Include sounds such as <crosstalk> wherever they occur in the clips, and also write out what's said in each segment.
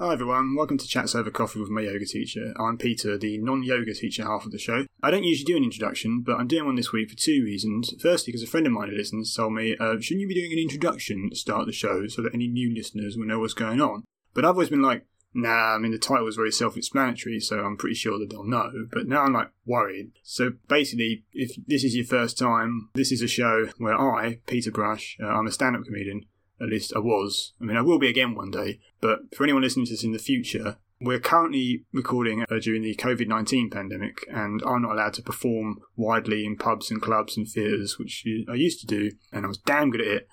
Hi everyone, welcome to Chats Over Coffee with my yoga teacher. I'm Peter, the non yoga teacher half of the show. I don't usually do an introduction, but I'm doing one this week for two reasons. Firstly, because a friend of mine who listens told me, uh, shouldn't you be doing an introduction to start the show so that any new listeners will know what's going on? But I've always been like, nah, I mean, the title is very self explanatory, so I'm pretty sure that they'll know. But now I'm like worried. So basically, if this is your first time, this is a show where I, Peter Brush, uh, I'm a stand up comedian at least I was. I mean, I will be again one day. But for anyone listening to this in the future, we're currently recording uh, during the COVID 19 pandemic, and I'm not allowed to perform widely in pubs and clubs and theatres, which I used to do, and I was damn good at it.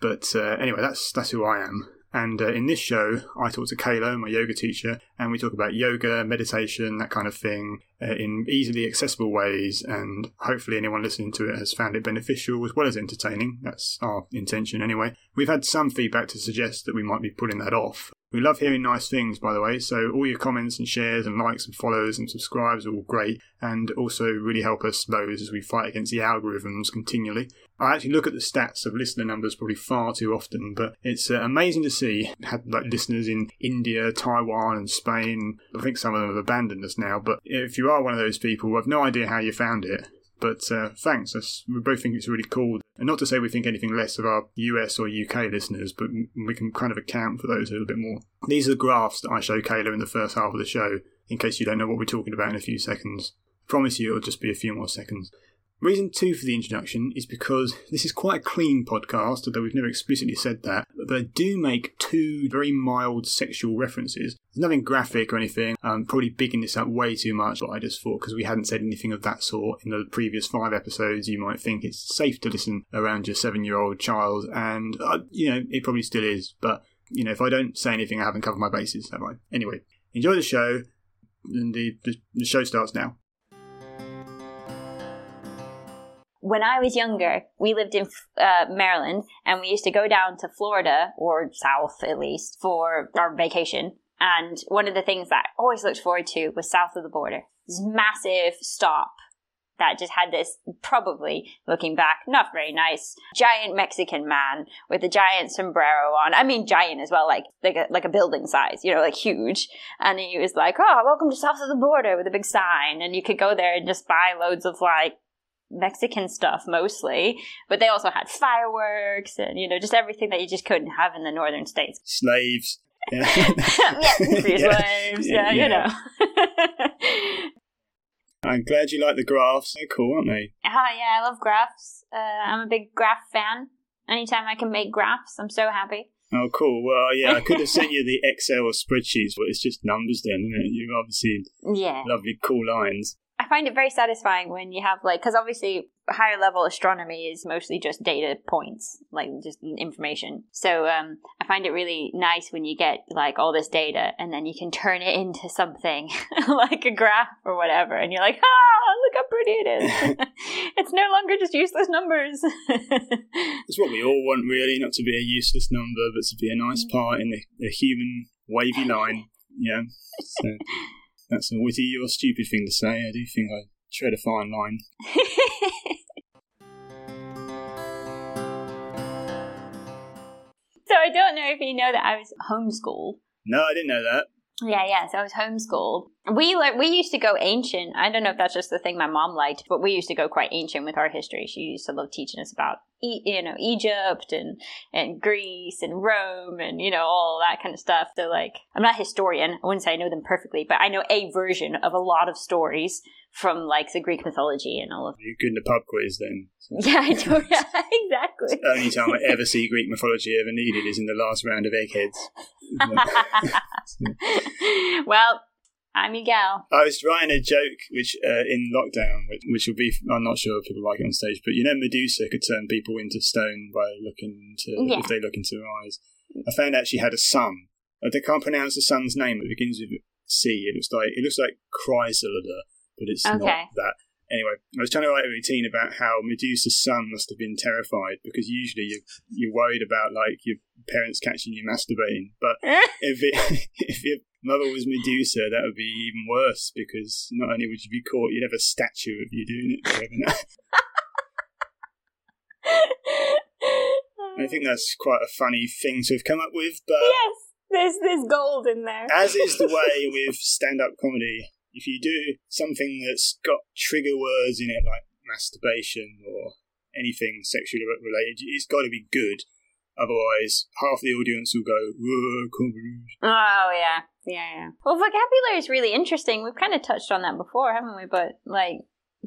But uh, anyway, that's that's who I am. And uh, in this show, I talk to Kayla, my yoga teacher, and we talk about yoga, meditation, that kind of thing, uh, in easily accessible ways. And hopefully, anyone listening to it has found it beneficial as well as entertaining. That's our intention, anyway. We've had some feedback to suggest that we might be putting that off. We love hearing nice things, by the way, so all your comments and shares and likes and follows and subscribes are all great and also really help us those as we fight against the algorithms continually. I actually look at the stats of listener numbers probably far too often, but it's uh, amazing to see had like listeners in India, Taiwan, and Spain. I think some of them have abandoned us now, but if you are one of those people, I've no idea how you found it. But uh, thanks. That's, we both think it's really cool. And not to say we think anything less of our US or UK listeners, but we can kind of account for those a little bit more. These are the graphs that I show Kayla in the first half of the show, in case you don't know what we're talking about in a few seconds. I promise you it'll just be a few more seconds. Reason two for the introduction is because this is quite a clean podcast, although we've never explicitly said that. But they do make two very mild sexual references. There's nothing graphic or anything. I'm probably bigging this up way too much, but I just thought because we hadn't said anything of that sort in the previous five episodes, you might think it's safe to listen around your seven year old child. And, uh, you know, it probably still is. But, you know, if I don't say anything, I haven't covered my bases, have I? Anyway, enjoy the show. And the, the, the show starts now. When I was younger, we lived in uh, Maryland and we used to go down to Florida or south at least for our vacation. And one of the things that I always looked forward to was south of the border. This massive stop that just had this probably looking back not very nice giant mexican man with a giant sombrero on i mean giant as well like like a, like a building size you know like huge and he was like oh welcome to south of the border with a big sign and you could go there and just buy loads of like Mexican stuff mostly, but they also had fireworks and you know just everything that you just couldn't have in the northern states. Slaves. <laughs> Yeah, yeah <laughs> yeah. slaves. Yeah, yeah, you know. <laughs> I'm glad you like the graphs. They're cool, aren't they? Uh, yeah, I love graphs. Uh, I'm a big graph fan. Anytime I can make graphs, I'm so happy. Oh, cool. Well, yeah, I could have sent you the Excel spreadsheets, but it's just numbers then, isn't it? You've obviously yeah. lovely, cool lines. I find it very satisfying when you have like because obviously higher level astronomy is mostly just data points, like just information. So um, I find it really nice when you get like all this data and then you can turn it into something <laughs> like a graph or whatever, and you're like, ah, look how pretty it is. <laughs> <laughs> it's no longer just useless numbers. it's what we all want, really, not to be a useless number, but to be a nice part in the, the human wavy line. Yeah. So that's a witty or stupid thing to say. I do think I tread a fine line. <laughs> so I don't know if you know that I was homeschooled. No, I didn't know that. Yeah, yeah. So I was homeschooled. We le- we used to go ancient. I don't know if that's just the thing my mom liked, but we used to go quite ancient with our history. She used to love teaching us about e- you know Egypt and and Greece and Rome and you know all that kind of stuff. So like, I'm not a historian. I wouldn't say I know them perfectly, but I know a version of a lot of stories from like the Greek mythology and all of. You're good in the pub quiz then. <laughs> Yeah, I do. <laughs> exactly. the only time I ever see Greek mythology ever needed is in the last round of Eggheads. <laughs> well, I'm Miguel. I was writing a joke which uh, in lockdown, which, which will be, I'm not sure if people like it on stage, but you know, Medusa could turn people into stone by looking into, yeah. if they look into her eyes. I found out she had a son. I can't pronounce the son's name. It begins with C. It looks like it looks like Chrysalida but it's okay. not that. Anyway, I was trying to write a routine about how Medusa's son must have been terrified because usually you're, you're worried about like your parents catching you masturbating, but <laughs> if it, <laughs> if your mother was Medusa, that would be even worse because not only would you be caught, you'd have a statue of you doing it. Forever. <laughs> <laughs> I think that's quite a funny thing to have come up with, but yes there's there's gold in there. As is the <laughs> way with stand-up comedy. If you do something that's got trigger words in it, like masturbation or anything sexually related, it's got to be good. Otherwise, half the audience will go, Oh, yeah. Yeah, yeah. Well, vocabulary is really interesting. We've kind of touched on that before, haven't we? But, like,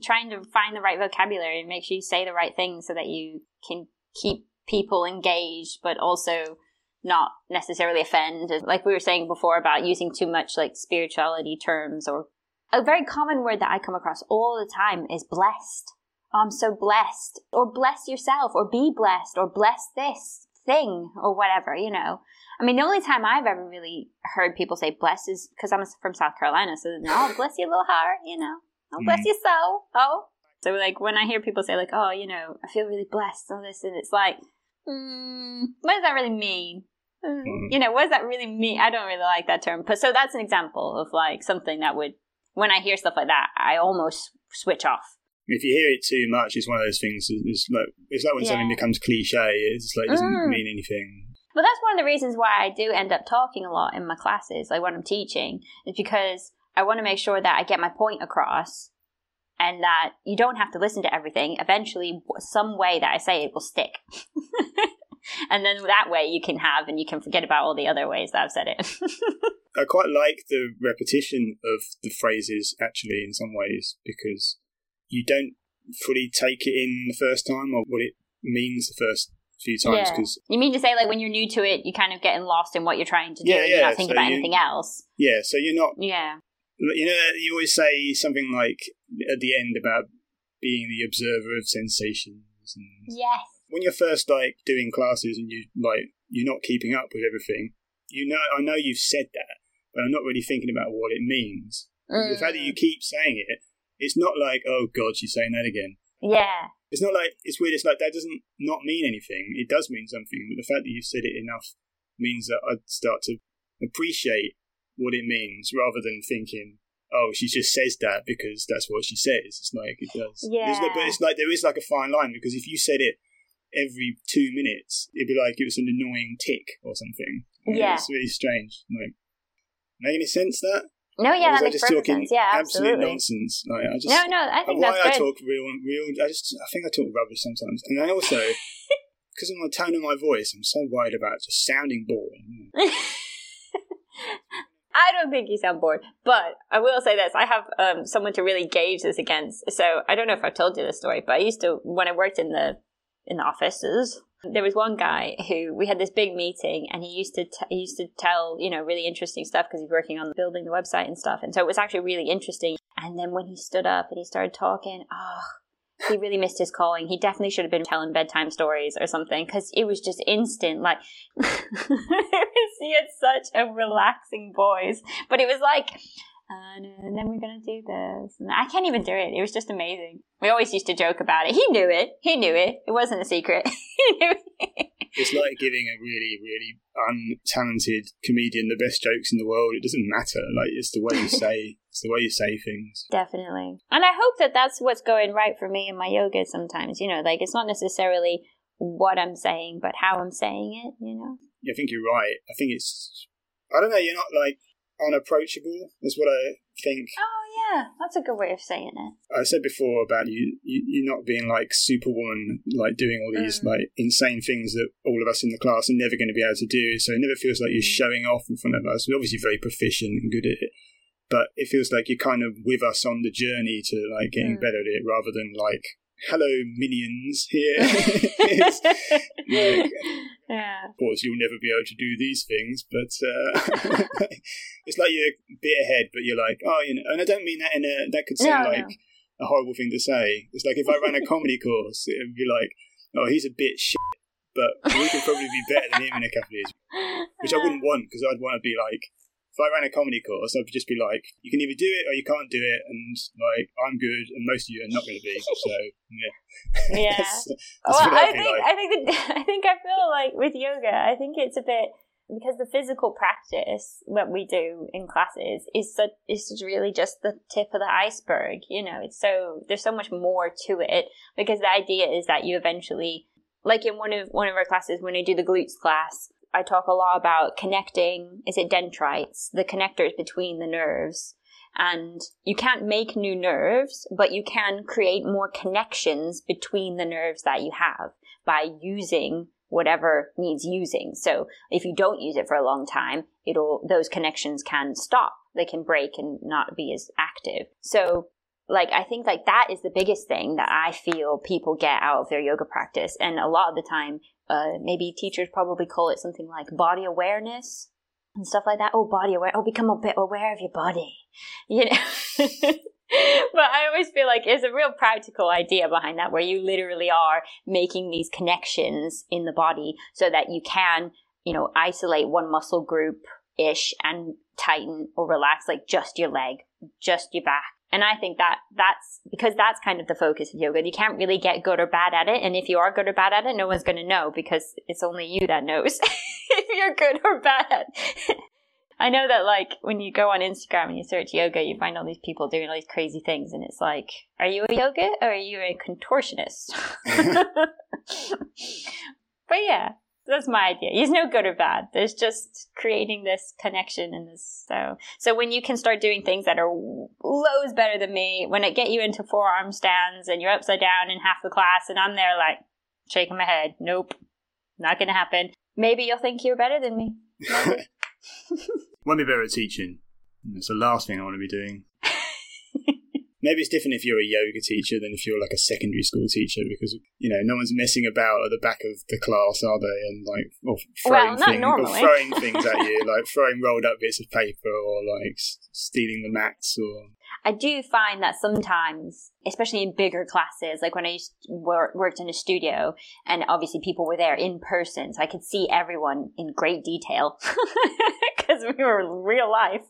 trying to find the right vocabulary and make sure you say the right things so that you can keep people engaged, but also not necessarily offend. Like we were saying before about using too much, like, spirituality terms or a very common word that I come across all the time is blessed. Oh, I'm so blessed. Or bless yourself, or be blessed, or bless this thing or whatever, you know. I mean, the only time I've ever really heard people say bless is because I'm from South Carolina. So, oh, bless your little heart, you know. Oh, bless mm. your soul. Oh. So, like, when I hear people say, like, oh, you know, I feel really blessed, all this, and it's like, mm, what does that really mean? Mm. You know, what does that really mean? I don't really like that term. But so that's an example of like something that would, when I hear stuff like that, I almost switch off if you hear it too much, it's one of those things. It's like it's like when yeah. something becomes cliche. It's like it doesn't mm. mean anything. But that's one of the reasons why I do end up talking a lot in my classes, like when I'm teaching, is because I want to make sure that I get my point across, and that you don't have to listen to everything. Eventually, some way that I say it will stick. <laughs> and then that way you can have and you can forget about all the other ways that I've said it. <laughs> I quite like the repetition of the phrases actually in some ways because you don't fully take it in the first time or what it means the first few times. Because yeah. you mean to say like when you're new to it, you're kind of getting lost in what you're trying to do. Yeah, yeah. You're not thinking so about you, anything else. Yeah, so you're not. Yeah. You know, you always say something like at the end about being the observer of sensations. And yes. When you're first like doing classes and you like you're not keeping up with everything, you know, I know you've said that, but I'm not really thinking about what it means. Mm. The fact that you mm. keep saying it it's not like, oh God, she's saying that again. Yeah. It's not like, it's weird. It's like, that doesn't not mean anything. It does mean something, but the fact that you've said it enough means that I start to appreciate what it means rather than thinking, oh, she just says that because that's what she says. It's like, it does. Yeah. but it's like, there is like a fine line because if you said it every two minutes, it'd be like it was an annoying tick or something. Yeah. It's really strange. Like, make any sense that? No, yeah, that makes perfect sense. Yeah, absolutely. absolute nonsense. Like, I just, no, no, I think why that's good. I talk real, real. I just, I think I talk rubbish sometimes, and I also, <laughs> because of the tone of my voice, I'm so worried about just sounding boring. <laughs> I don't think you sound bored, but I will say this: I have um, someone to really gauge this against. So I don't know if I've told you this story, but I used to when I worked in the in the offices there was one guy who we had this big meeting and he used to t- he used to tell you know really interesting stuff because he's working on building the website and stuff. And so it was actually really interesting. And then when he stood up and he started talking oh he really missed his calling. He definitely should have been telling bedtime stories or something because it was just instant like <laughs> he had such a relaxing voice. But it was like and uh, then we're gonna do this. And I can't even do it. It was just amazing. We always used to joke about it. He knew it. He knew it. It wasn't a secret. <laughs> he knew it. It's like giving a really, really untalented comedian the best jokes in the world. It doesn't matter. Like it's the way you <laughs> say, it's the way you say things. Definitely. And I hope that that's what's going right for me in my yoga. Sometimes, you know, like it's not necessarily what I'm saying, but how I'm saying it. You know. Yeah, I think you're right. I think it's. I don't know. You're not like unapproachable is what I think. Oh yeah, that's a good way of saying it. I said before about you, you, you not being like Superwoman, like doing all these mm. like insane things that all of us in the class are never going to be able to do. So it never feels like you're mm. showing off in front of us. We're obviously very proficient and good at it, but it feels like you're kind of with us on the journey to like getting mm. better at it, rather than like hello minions here. <laughs> <laughs> like, <laughs> yeah. Of course, you'll never be able to do these things, but uh, <laughs> it's like you're a bit ahead, but you're like, oh, you know, and I don't mean that in a that could sound no, like no. a horrible thing to say. It's like if I ran a comedy course, it'd be like, oh, he's a bit shit, but we could probably be better than him in a couple of years, which I <laughs> wouldn't want because I'd want to be like if I ran a comedy course, I'd just be like, you can either do it or you can't do it, and like I'm good, and most of you are not going to be. So yeah, <laughs> yeah. that's, that's well, I think like. I think that, <laughs> I think I feel like with yoga, I think it's a bit because the physical practice what we do in classes is such, is really just the tip of the iceberg. You know, it's so there's so much more to it because the idea is that you eventually, like in one of one of our classes when I do the glutes class, I talk a lot about connecting, is it dendrites, the connectors between the nerves. And you can't make new nerves, but you can create more connections between the nerves that you have by using whatever needs using. So if you don't use it for a long time, it'll, those connections can stop. They can break and not be as active. So like I think like that is the biggest thing that I feel people get out of their yoga practice. And a lot of the time, uh, maybe teachers probably call it something like body awareness and stuff like that. Oh, body aware. Oh, become a bit aware of your body. <laughs> You know. but I always feel like it's a real practical idea behind that, where you literally are making these connections in the body so that you can, you know, isolate one muscle group ish and tighten or relax like just your leg, just your back, and I think that that's because that's kind of the focus of yoga. You can't really get good or bad at it. And if you are good or bad at it, no one's going to know because it's only you that knows <laughs> if you're good or bad. <laughs> I know that like when you go on Instagram and you search yoga, you find all these people doing all these crazy things, and it's like, are you a yoga or are you a contortionist? <laughs> but yeah, that's my idea. He's no good or bad. There's just creating this connection and this. So, so when you can start doing things that are loads better than me, when it get you into forearm stands and you're upside down in half the class, and I'm there like shaking my head, nope, not gonna happen. Maybe you'll think you're better than me. <laughs> Won't be better at teaching. That's the last thing I want to be doing. Maybe it's different if you're a yoga teacher than if you're like a secondary school teacher because you know no one's messing about at the back of the class, are they? And like or throwing, well, things, or throwing things at you, like throwing rolled up bits of paper or like stealing the mats or I do find that sometimes, especially in bigger classes, like when I worked in a studio, and obviously people were there in person, so I could see everyone in great detail <laughs> because we were real life.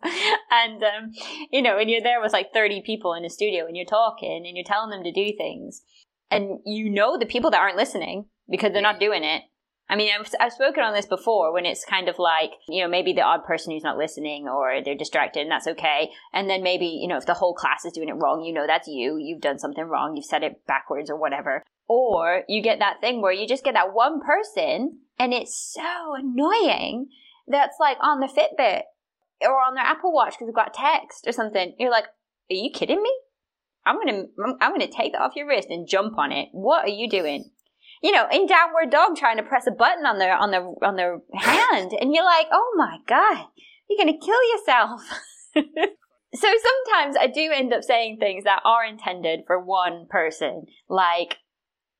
And um, you know, when you're there with like 30 people in a studio, and you're talking and you're telling them to do things, and you know the people that aren't listening because they're not doing it, I mean, I've, I've spoken on this before when it's kind of like, you know, maybe the odd person who's not listening or they're distracted and that's okay. And then maybe, you know, if the whole class is doing it wrong, you know that's you. You've done something wrong. You've said it backwards or whatever. Or you get that thing where you just get that one person and it's so annoying that's like on the Fitbit or on their Apple Watch because they've got text or something. You're like, are you kidding me? I'm gonna I'm gonna take that off your wrist and jump on it. What are you doing? You know, in downward dog trying to press a button on their on their on their hand, and you're like, oh my god, you're gonna kill yourself. <laughs> so sometimes I do end up saying things that are intended for one person, like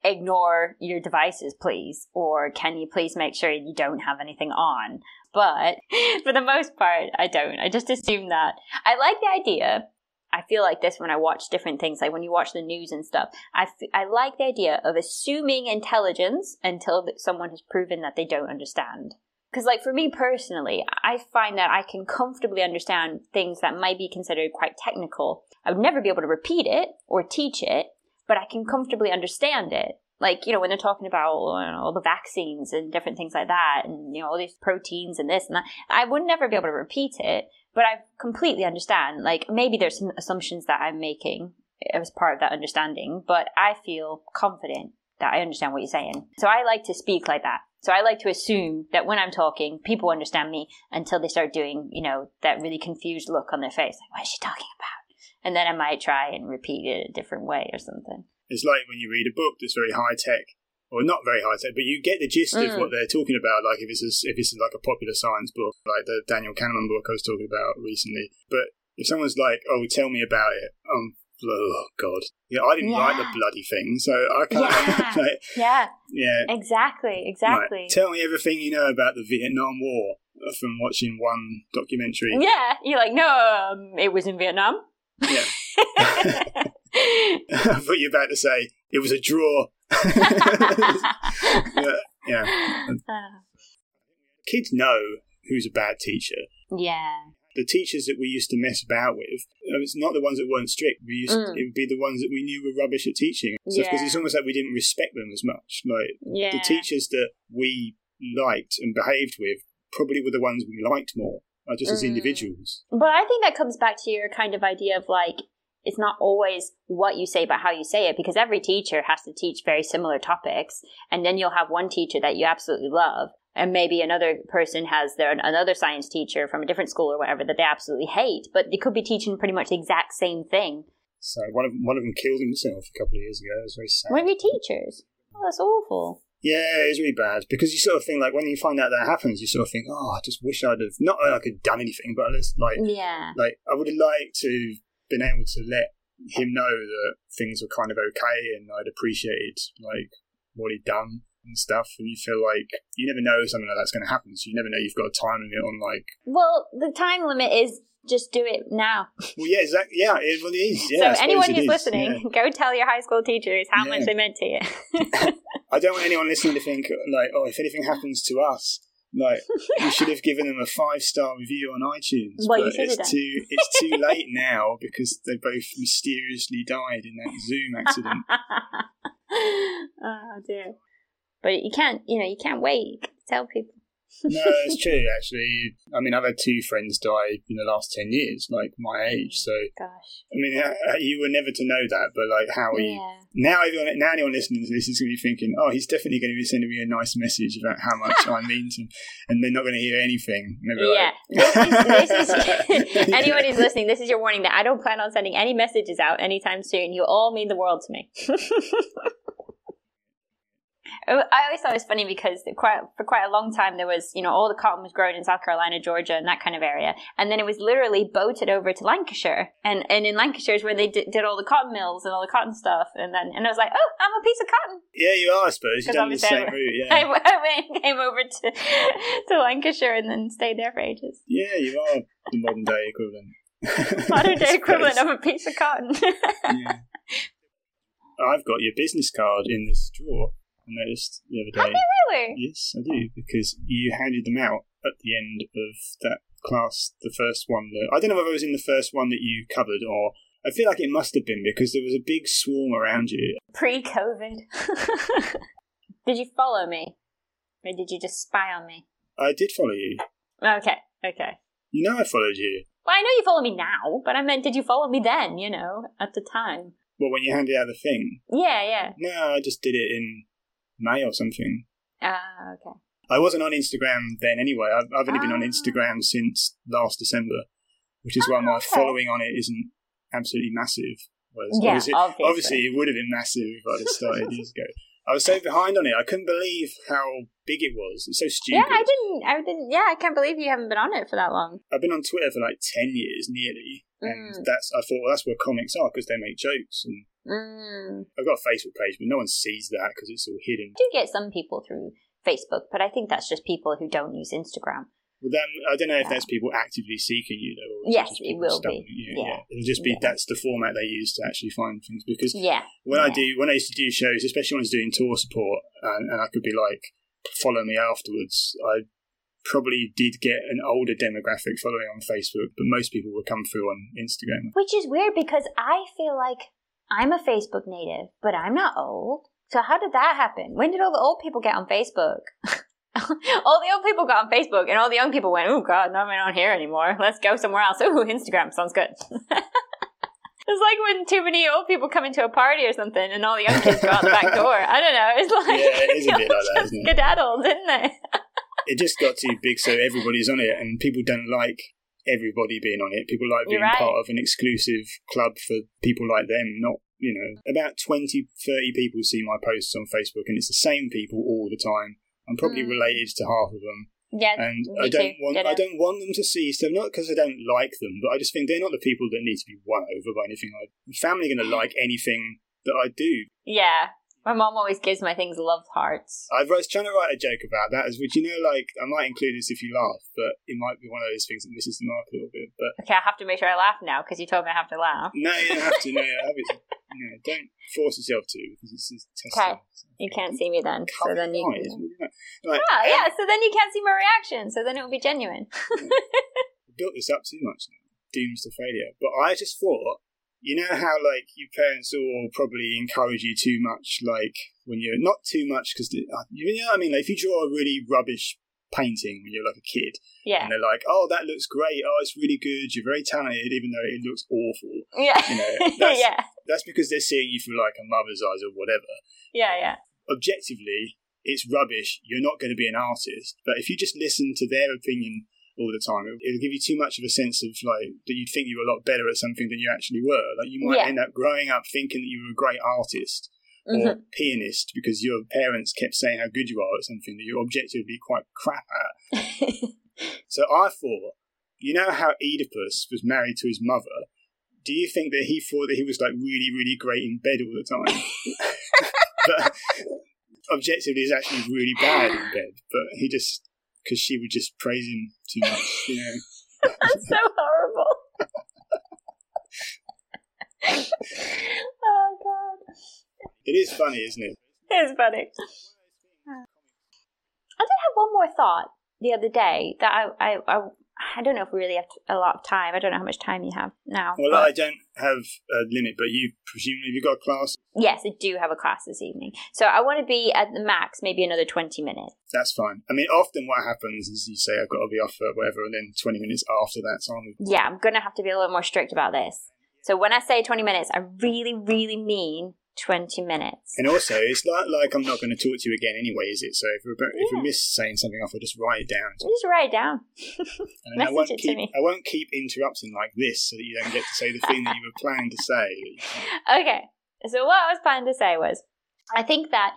ignore your devices, please, or can you please make sure you don't have anything on? But <laughs> for the most part, I don't. I just assume that. I like the idea I feel like this when I watch different things, like when you watch the news and stuff. I, f- I like the idea of assuming intelligence until someone has proven that they don't understand. Because, like, for me personally, I find that I can comfortably understand things that might be considered quite technical. I would never be able to repeat it or teach it, but I can comfortably understand it. Like, you know, when they're talking about oh, you know, all the vaccines and different things like that, and, you know, all these proteins and this and that, I would never be able to repeat it, but I completely understand. Like maybe there's some assumptions that I'm making as part of that understanding, but I feel confident that I understand what you're saying. So I like to speak like that. So I like to assume that when I'm talking, people understand me until they start doing, you know, that really confused look on their face. Like, what is she talking about? And then I might try and repeat it a different way or something. It's like when you read a book that's very high tech or not very high tech, but you get the gist mm. of what they're talking about. Like if it's a, if it's like a popular science book, like the Daniel Kahneman book I was talking about recently. But if someone's like, "Oh, tell me about it," um, oh god, yeah, I didn't yeah. write the bloody thing, so I can't. Yeah, <laughs> like, <laughs> yeah, yeah, exactly, exactly. Like, tell me everything you know about the Vietnam War from watching one documentary. Yeah, you're like, no, um, it was in Vietnam. Yeah. <laughs> <laughs> I thought you were about to say it was a draw <laughs> yeah. Kids know who's a bad teacher. Yeah. The teachers that we used to mess about with, uh, it's not the ones that weren't strict. We used mm. to, it would be the ones that we knew were rubbish at teaching. So because yeah. it's almost like we didn't respect them as much. Like yeah. the teachers that we liked and behaved with probably were the ones we liked more, just mm. as individuals. But I think that comes back to your kind of idea of like it's not always what you say but how you say it because every teacher has to teach very similar topics and then you'll have one teacher that you absolutely love and maybe another person has their another science teacher from a different school or whatever that they absolutely hate, but they could be teaching pretty much the exact same thing. So one of one of them killed himself a couple of years ago. It was very sad. One of your teachers. Oh, that's awful. Yeah, it's really bad because you sort of think like when you find out that happens, you sort of think, oh, I just wish I'd have not that I could have done anything, but it's like Yeah. like I would have liked to been able to let him know that things were kind of okay and I'd appreciated like what he'd done and stuff. And you feel like you never know something like that's going to happen, so you never know you've got a time limit on like. Well, the time limit is just do it now. Well, yeah, exactly. Yeah, it, it is. Yeah, so anyone who's listening, yeah. go tell your high school teachers how Yeah. much they meant to you. <laughs> I don't want anyone listening to think like, oh, if anything happens to us. Like <laughs> you should have given them a five star review on iTunes, Well, but it's done. too it's too late now because they both mysteriously died in that Zoom accident. <laughs> oh dear. But you can't, you know, you can't wait. You can tell people. No, it's true. Actually, I mean, I've had two friends die in the last ten years, like my age. So, Gosh. I mean, uh, you were never to know that, but like, how are you? Now, everyone, now anyone listening to this is going to be thinking, "Oh, he's definitely going to be sending me a nice message about how much I <laughs> mean to him," and they're not going to hear anything. And they'll be Yeah, like, this is, this is <laughs> <laughs> anyone who's listening. This is your warning that I don't plan on sending any messages out anytime soon. You all mean the world to me. I always thought it was funny because quite for quite a long time there was, you know, all the cotton was grown in South Carolina, Georgia, and that kind of area, and then it was literally boated over to Lancashire, and and in Lancashire is where they did, did all the cotton mills and all the cotton stuff, and then and I was like, oh, I'm a piece of cotton. "Yeah, you are." I suppose you've Because done the I same went- route. Yeah, <laughs> I, I went and came over to to Lancashire and then stayed there for ages. yeah, you are the modern day equivalent. <laughs> Modern day equivalent of a piece of cotton. Yeah. <laughs> I've got your business card in this drawer. I noticed the other Have day. you really? Yes, I do, because you handed them out at the end of that class, the first one. That, I don't know whether it was in the first one that you covered, or I feel like it must have been because there was a big swarm around you. Pre-COVID. <laughs> did you follow me, or did you just spy on me? I did follow you. Okay, okay. You know I followed you. Well, I know you follow me now, but I meant, did you follow me then? You know, at the time. Well, when you handed out the thing. Yeah, yeah. No, I just did it in May or something. Ah, okay. I wasn't on Instagram then anyway. I've, I've only been on Ah. Instagram since last December, which is why my okay. following on it isn't absolutely massive. Whereas Yeah, obviously, obviously. obviously it would have been massive if I'd have started years ago. I was so behind on it. I couldn't believe how big it was. It's so stupid. Yeah, I didn't. I didn't. Yeah, I can't believe you haven't been on it for that long. I've been on Twitter for like ten years, nearly, and Mm. that's. I thought well, that's where comics are because they make jokes, and Mm. I've got a Facebook page, but no one sees that because it's all hidden. I do get some people through Facebook, but I think that's just people who don't use Instagram. Well, then I don't know if Yeah. that's people actively seeking you though. Or Yes, it will be. Yeah, Yeah. yeah. It'll just be Yeah. that's the format they use to actually find things. Because Yeah. when I do, when I used to do shows, especially when I was doing tour support, and, and I could be like, follow me afterwards. I probably did get an older demographic following on Facebook, but most people would come through on Instagram. Which is weird because I feel like I'm a Facebook native, but I'm not old. So how did that happen? When did all the old people get on Facebook? <laughs> all the old people got on Facebook, and all the young people went, "Oh God, not on here anymore. Let's go somewhere else." Ooh, Instagram sounds good. <laughs> It's like when too many old people come into a party or something, and all the young kids go out the back <laughs> door. I don't know. It's like Yeah, it is a bit like that, isn't it? didn't they? It just got too big, so everybody's on it, and people don't like everybody being on it. People like being right. part of an exclusive club for people like them, not, you know, about 20, 30 people see my posts on Facebook, and it's the same people all the time. I'm probably Mm. related to half of them, Yeah, and I don't too. want Ditto. I don't want them to see stuff. Not because I don't like them, but I just think they're not the people that need to be won over by anything. I family going <gasps> to like anything that I do. Yeah, my mom always gives my things love hearts. I was trying to write a joke about that, as which you know, like I might include this if you laugh, but it might be one of those things that misses the mark a little bit. But Okay, I have to make sure I laugh now because you told me I have to laugh. no, you don't have to. No, you have it. No, don't force yourself to because it's just testing. You can't see me then, so then you. Eyes, Can... what do you know? Like, Ah, um, yeah. So then you can't see my reaction. So then it will be genuine. <laughs> <laughs> built this up too much now. Dooms to failure. But I just thought, you know how like your parents will probably encourage you too much, like when you're not too much because uh, you know what I mean. Like if you draw a really rubbish painting when you're like a kid, Yeah, and they're like, "Oh, that looks great. Oh, it's really good. You're very talented, even though it looks awful." yeah, You know, <laughs> that's- yeah, That's because they're seeing you through like a mother's eyes or whatever. yeah, yeah. Objectively, it's rubbish. You're not going to be an artist. But if you just listen to their opinion all the time, it'll, it'll give you too much of a sense of like that you'd think you were a lot better at something than you actually were. Like you might Yeah. end up growing up thinking that you were a great artist or mm-hmm. pianist because your parents kept saying how good you are at something that you're objectively quite crap at. <laughs> So I thought, you know how Oedipus was married to his mother? Do you think that he thought that he was like really, really great in bed all the time? <laughs> <laughs> but objectively, he's actually really bad in bed. But he just, because she would just praise him too much, you know. <laughs> That's so horrible. oh god. It is funny, isn't it? It's funny. I did have one more thought the other day that I I I, I don't know if we really have a lot of time. I don't know how much time you have now. Well, but- I don't have a limit, but you presumably you've got a class. yes, I do have a class this evening, so I want to be at the max maybe another twenty minutes. That's fine. I mean, often what happens is you say I've got to be off for whatever, and then twenty minutes after that's on. Yeah, I'm gonna have to be a little more strict about this. So when I say twenty minutes, I really, really mean twenty minutes. And also, it's like like I'm not going to talk to you again anyway, is it? So if we if we Yeah. miss saying something off, I'll just write it down. Just write it down. <laughs> And I won't Message it to keep me. I won't keep interrupting like this, so that you don't get to say the thing that you were planning to say. <laughs> Okay. So what I was planning to say was, I think that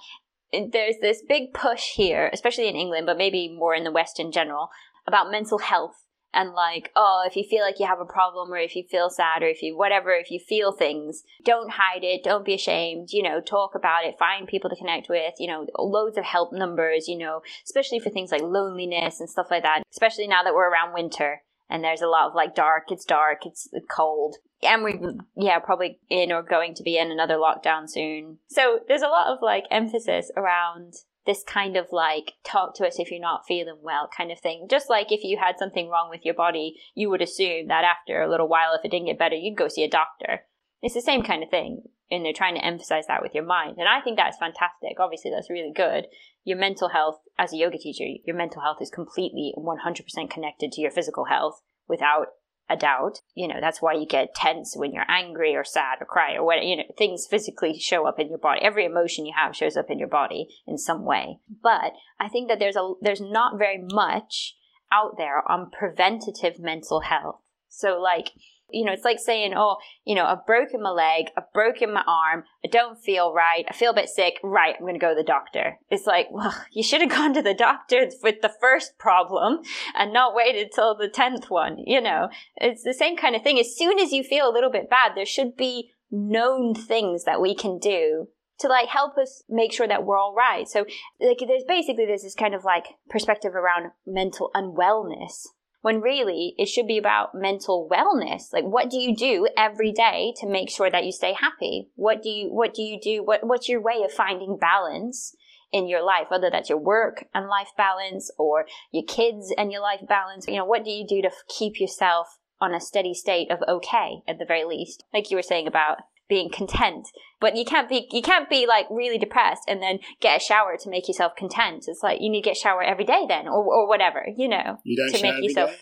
there's this big push here, especially in England, but maybe more in the West in general, about mental health and like, oh, if you feel like you have a problem or if you feel sad or if you whatever, if you feel things, don't hide it, don't be ashamed, you know, talk about it, find people to connect with, you know, loads of help numbers, you know, especially for things like loneliness and stuff like that, especially now that we're around winter and there's a lot of like dark, it's dark, it's cold. And we, yeah, probably in or going to be in another lockdown soon. So there's a lot of like emphasis around this kind of like talk to us if you're not feeling well kind of thing. Just like if you had something wrong with your body, you would assume that after a little while, if it didn't get better, you'd go see a doctor. It's the same kind of thing. And they're trying to emphasize that with your mind. And I think that's fantastic. Obviously, that's really good. Your mental health, as a yoga teacher, your mental health is completely 100% connected to your physical health without a doubt. You know, that's why you get tense when you're angry or sad or cry or what, you know, things physically show up in your body. Every emotion you have shows up in your body in some way. But I think that there's a, there's not very much out there on preventative mental health. So like, you know, it's like saying, oh, you know, I've broken my leg, I've broken my arm, I don't feel right, I feel a bit sick, right, I'm going to go to the doctor. It's like, <laughs> well, you should have gone to the doctor with the first problem and not waited till the 10th one, you know. It's the same kind of thing. As soon as you feel a little bit bad, there should be known things that we can do to like help us make sure that we're all right. So like there's basically there's this kind of like perspective around mental unwellness when really it should be about mental wellness. Like what do you do every day to make sure that you stay happy? What do you what do you do? What what's your way of finding balance? in your life, whether that's your work and life balance or your kids and your life balance. You know, what do you do to keep yourself on a steady state of okay at the very least? Like you were saying about being content. But you can't be you can't be like really depressed and then get a shower to make yourself content. It's like you need to get a shower every day then or or whatever, you know. You don't To make yourself-?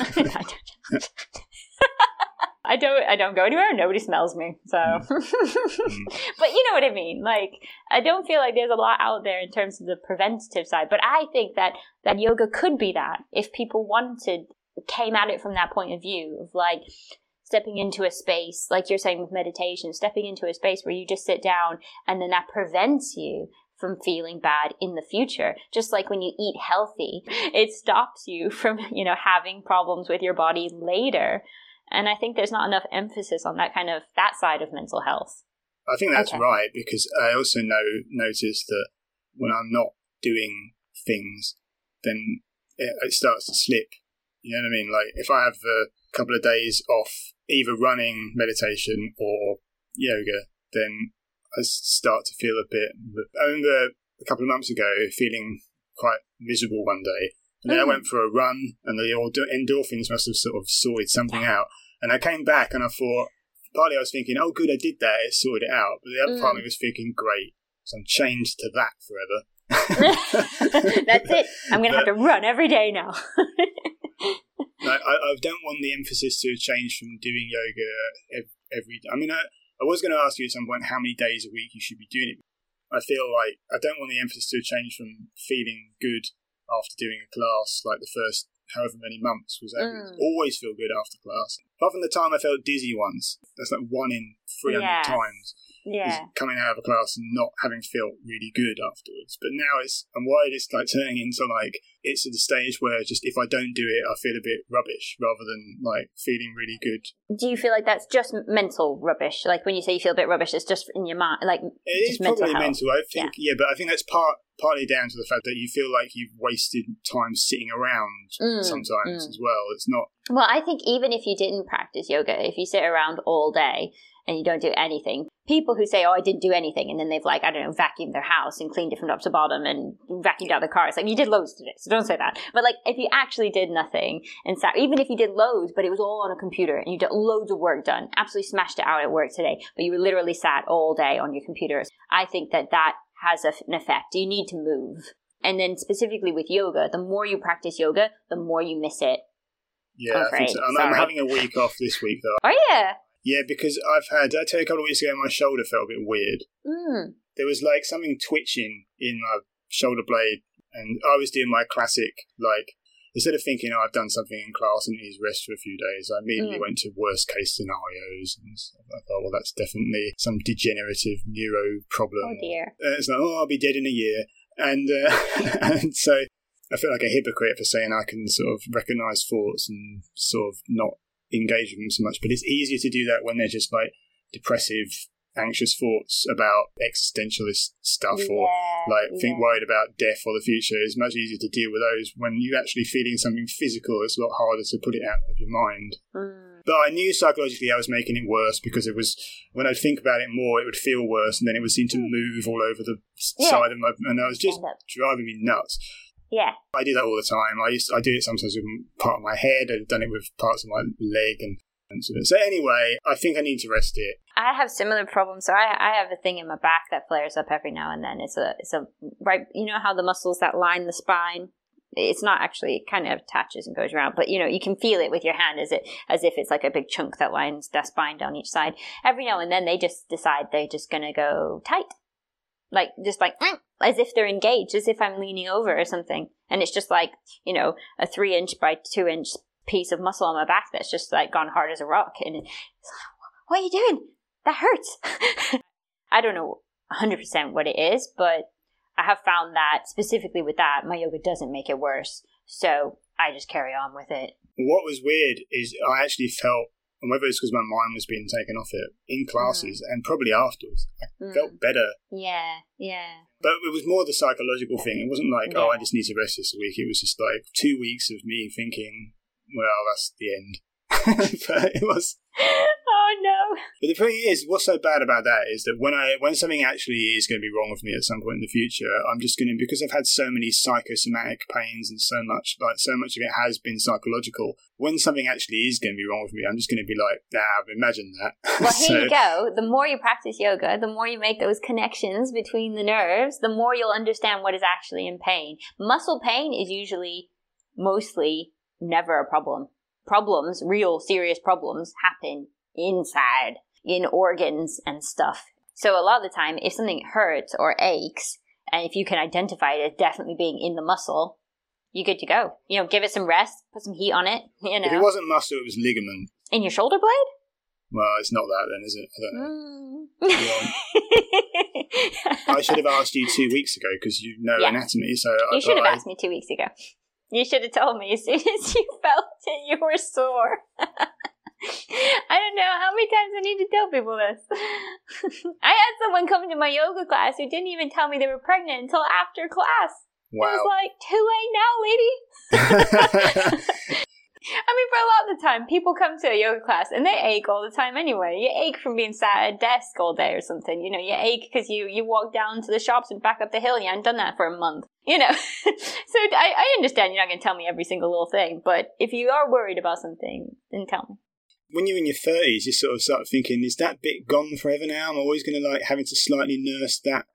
I don't <laughs> <laughs> I don't I don't go anywhere, nobody smells me. So hmm. <laughs> But you know what I mean. Like I don't feel like there's a lot out there in terms of the preventative side. But I think that that yoga could be that if people wanted came at it from that point of view of like stepping into a space, like you're saying with meditation, stepping into a space where you just sit down and then that prevents you from feeling bad in the future. Just like when you eat healthy, <laughs> it stops you <laughs> from, you know, having problems with your body later. And I think there's not enough emphasis on that kind of that side of mental health. I think that's Okay. right because I also know notice that when I'm not doing things, then it, it starts to slip. You know what I mean? Like if I have a couple of days off, either running, meditation, or yoga, then I start to feel a bit. I remember a couple of months ago feeling quite miserable one day, and then I Mm. went for a run, and the endorphins must have sort of sorted something out. And I came back, and I thought, partly I was thinking, oh, good, I did that, it sorted it out. But the other part of me was thinking, great, so I'm chained to that forever. <laughs> That's it. I'm going <laughs> to have to run every day now. <laughs> I, I don't want the emphasis to change from doing yoga ev- every. I mean, I, I was going to ask you at some point how many days a week you should be doing it. I feel like I don't want the emphasis to change from feeling good after doing a class, like the first however many months, was that Mm. always feel good after class. Apart from the time I felt dizzy once, that's like one in 300 Yes. times Yeah. coming out of a class and not having felt really good afterwards. But now it's, I'm worried it's like turning into like, it's at the stage where just if I don't do it, I feel a bit rubbish rather than like feeling really good. Do you feel like that's just mental rubbish? Like when you say you feel a bit rubbish, it's just in your mind, like It is mental probably health. mental. I think, yeah. but I think that's part partly down to the fact that you feel like you've wasted time sitting around Mm, sometimes mm. as well. It's not. Well, I think even if you didn't practice yoga, if you sit around all day and you don't do anything, people who say, "Oh, I didn't do anything," and then they've like I don't know, vacuumed their house and cleaned it from top to bottom and vacuumed out the car. It's like you did loads today, so don't say that. But like if you actually did nothing and sat, even if you did loads, but it was all on a computer and you did loads of work done, absolutely smashed it out at work today, but you were literally sat all day on your computer. I think that that has a, an effect. You need to move. And then specifically with yoga, the more you practice yoga, the more you miss it. Yeah, think so. I'm, I'm having a week off this week though. Oh yeah. Yeah, because I've had. I tell you a couple of weeks ago my shoulder felt a bit weird. Mm. There was like something twitching in my shoulder blade, and I was doing my classic like. Instead of thinking, oh, I've done something in class and needs rest for a few days, I immediately Mm. went to worst case scenarios. And I thought, well, that's definitely some degenerative neuro problem. Oh dear. Uh, it's like, oh, I'll be dead in a year. And, uh, <laughs> and so I feel like a hypocrite for saying I can sort of recognize thoughts and sort of not engage with them so much. But it's easier to do that when they're just like depressive, anxious thoughts about existentialist stuff or like think worried about death or the future. It's much easier to deal with those when you're actually feeling something physical. It's a lot harder to put it out of your mind. Mm. But I knew psychologically I was making it worse because it was when I'd think about it more, it would feel worse, and then it would seem to move all over the Hmm. Yeah. side of my, and I was just driving me nuts. Yeah. I do that all the time. I used I do it sometimes with part of my head. I've done it with parts of my leg, and, and so, so anyway, I think I need to rest it. I have similar problems. So I I have a thing in my back that flares up every now and then. It's a it's a right. You know how the muscles that line the spine. It's not actually. It kind of attaches and goes around, but you know you can feel it with your hand as it as if it's like a big chunk that lines the spine down each side. Every now and then they just decide they're just gonna go tight, like just like "Mm," as if they're engaged, as if I'm leaning over or something, and it's just like you know a three inch by two inch piece of muscle on my back that's just like gone hard as a rock, and it's like, what are you doing? That hurts. <laughs> I don't know 100% what it is, but I have found that specifically with that, my yoga doesn't make it worse. So I just carry on with it. What was weird is I actually felt, and whether it's because my mind was being taken off it in classes and probably afterwards, I Mm. felt better. Yeah, yeah. But it was more the psychological thing. It wasn't like, oh, I just need to rest this week. It was just like two weeks of me thinking, well, that's the end. <laughs> but it was. oh no. But the thing is, what's so bad about that is that when I when something actually is going to be wrong with me at some point in the future, I'm just going to because I've had so many psychosomatic pains and so much like so much of it has been psychological. When something actually is going to be wrong with me, I'm just going to be like, nah, imagine that. <laughs> Well, here you go. The more you practice yoga, the more you make those connections between the nerves, the more you'll understand what is actually in pain. Muscle pain is usually mostly never a problem. Problems, real serious problems, happen inside, in organs and stuff. So a lot of the time, if something hurts or aches, and if you can identify it as definitely being in the muscle, you're good to go. You know, give it some rest, put some heat on it, <laughs> you know, If it wasn't muscle, it was ligament. In your shoulder blade? Well, it's not that then, is it? I don't know. Mm. <laughs> I should have asked you two weeks ago because you know Yeah. anatomy. So I You should have I- asked me two weeks ago. You should have told me as soon as you <laughs> felt it, you were sore. <laughs> I don't know how many times I need to tell people this. <laughs> I had someone come to my yoga class who didn't even tell me they were pregnant until after class. I Wow. was like, too late now, lady. I mean, for a lot of the time, people come to a yoga class and they ache all the time anyway. You ache from being sat at a desk all day or something. You know, you ache because you, you walk down to the shops and back up the hill and you haven't done that for a month. You know, <laughs> so I, I understand you're not going to tell me every single little thing, but if you are worried about something, then tell me. when you're in your thirties, you sort of start thinking, is that bit gone forever now? I'm always going to like having to slightly nurse that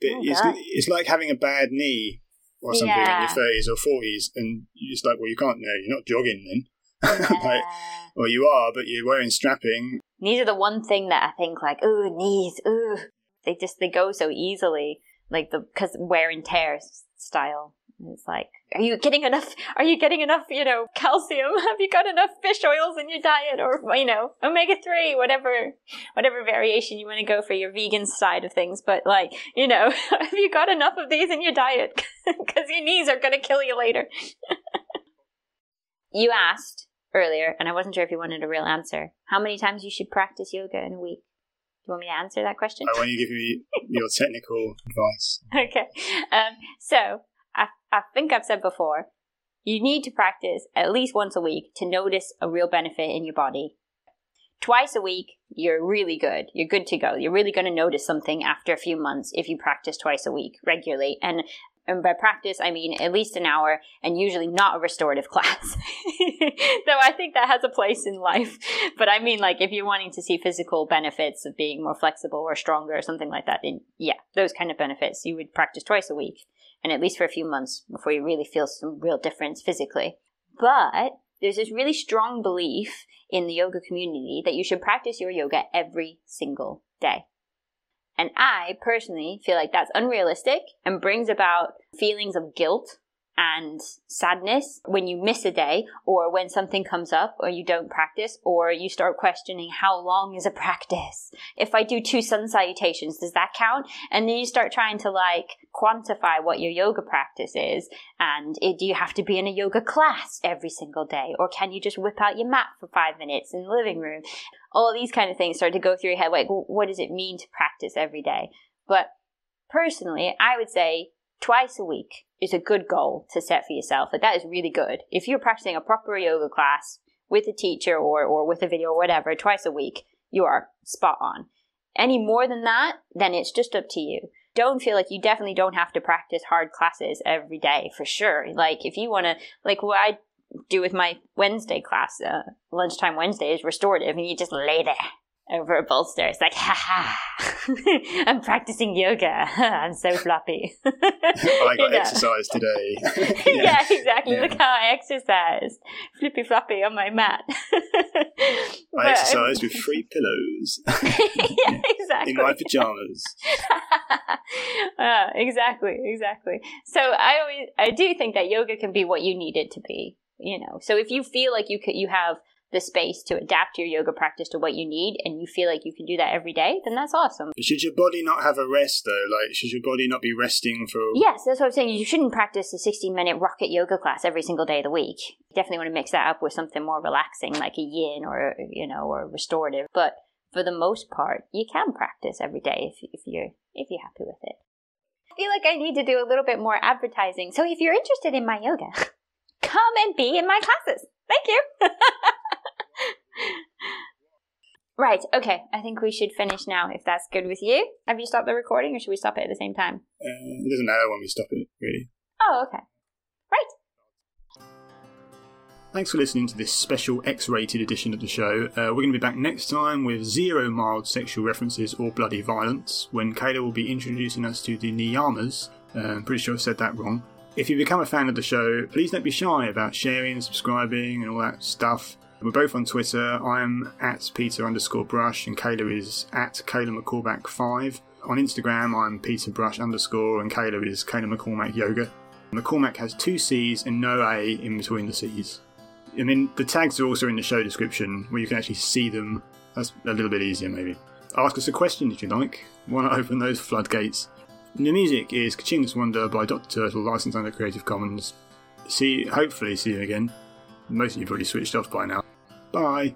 bit. Oh, it's, it's like having a bad knee or something in your thirties or forties, and just like, well, you can't. No, you're not jogging then. <laughs> like, well, you are, but you're wearing strapping. Knees are the one thing that I think like, ooh, knees, ooh. they just they go so easily, like the because wear and tear style. It's like, are you getting enough? Are you getting enough? You know, calcium? <laughs> Have you got enough fish oils in your diet, or you know, omega three, whatever, whatever variation you want to go for your vegan side of things? But like, you know, <laughs> have you got enough of these in your diet? <laughs> Because your knees are going to kill you later. you asked earlier, and I wasn't sure if you wanted a real answer. How many times you should practice yoga in a week? Do you want me to answer that question? I want you to give me your technical advice. Okay. Um, so I, think I've said before, you need to practice at least once a week to notice a real benefit in your body. Twice a week, you're really good. You're good to go. You're really going to notice something after a few months if you practice twice a week regularly. And and by practice, I mean at least an hour and usually not a restorative <laughs> class. Though I think that has a place in life. But I mean, like, if you're wanting to see physical benefits of being more flexible or stronger or something like that, then yeah, those kind of benefits, you would practice twice a week and at least for a few months before you really feel some real difference physically. But there's this really strong belief in the yoga community that you should practice your yoga every single day. And I personally feel like that's unrealistic and brings about feelings of guilt and sadness when you miss a day or when something comes up or you don't practice or you start questioning how long is a practice? If i do two sun salutations does that count? And then you start trying to like quantify what your yoga practice is and it, do you have to be in a yoga class every single day or can you just whip out your mat for five minutes in the living room? All these kind of things start to go through your head like what does it mean to practice every day? But personally i would say twice a week is a good goal to set for yourself. Like that is really good. If you're practicing a proper yoga class with a teacher or, or with a video or whatever twice a week, you are spot on. Any more than that, then it's just up to you. Don't feel like you definitely don't have to practice hard classes every day for sure. Like if you want to, like what I do with my Wednesday class, uh, lunchtime Wednesday is restorative, and you just lay there over a bolster. It's like, ha ha, <laughs> I'm practicing yoga. <laughs> I'm so floppy. <laughs> I got exercise today. yeah. yeah. exactly. Yeah. Look how I exercised. Flippy floppy on my mat. I exercise with three pillows. yeah, exactly. In my pajamas. uh, exactly, exactly. So I always, I do think that yoga can be what you need it to be. You know, so if you feel like you could, you have the space to adapt your yoga practice to what you need and you feel like you can do that every day, then that's awesome. Should your body not have a rest though? Like, should your body not be resting for. Yes, that's what I'm saying. You shouldn't practice a 60 minute rocket yoga class every single day of the week. You definitely want to mix that up with something more relaxing like a yin or, you know, or restorative. But for the most part, you can practice every day if, if you're if you're happy with it. I feel like I need to do a little bit more advertising. So if you're interested in my yoga, <laughs> come and be in my classes. Thank you. <laughs> right, okay. I think we should finish now if that's good with you. Have you stopped the recording or should we stop it at the same time? Uh, it doesn't matter when we stop it, really. Oh, okay. Right. Thanks for listening to this special X rated edition of the show. Uh, we're going to be back next time with zero mild sexual references or bloody violence when Kayla will be introducing us to the Niyamas. Uh, I'm pretty sure I said that wrong. If you become a fan of the show, please don't be shy about sharing, subscribing, and all that stuff. We're both on Twitter. I'm at Peter underscore Brush, and Kayla is at Kayla McCormack 5. On Instagram, I'm Peter Brush underscore, and Kayla is Kayla McCormack Yoga. McCormack has two C's and no A in between the C's. I mean, the tags are also in the show description where you can actually see them. That's a little bit easier, maybe. Ask us a question if you like. Why not open those floodgates? The music is Kachingus Wonder by Dr. Turtle, licensed under Creative Commons. See, hopefully, see you again. Most of you've already switched off by now. Bye.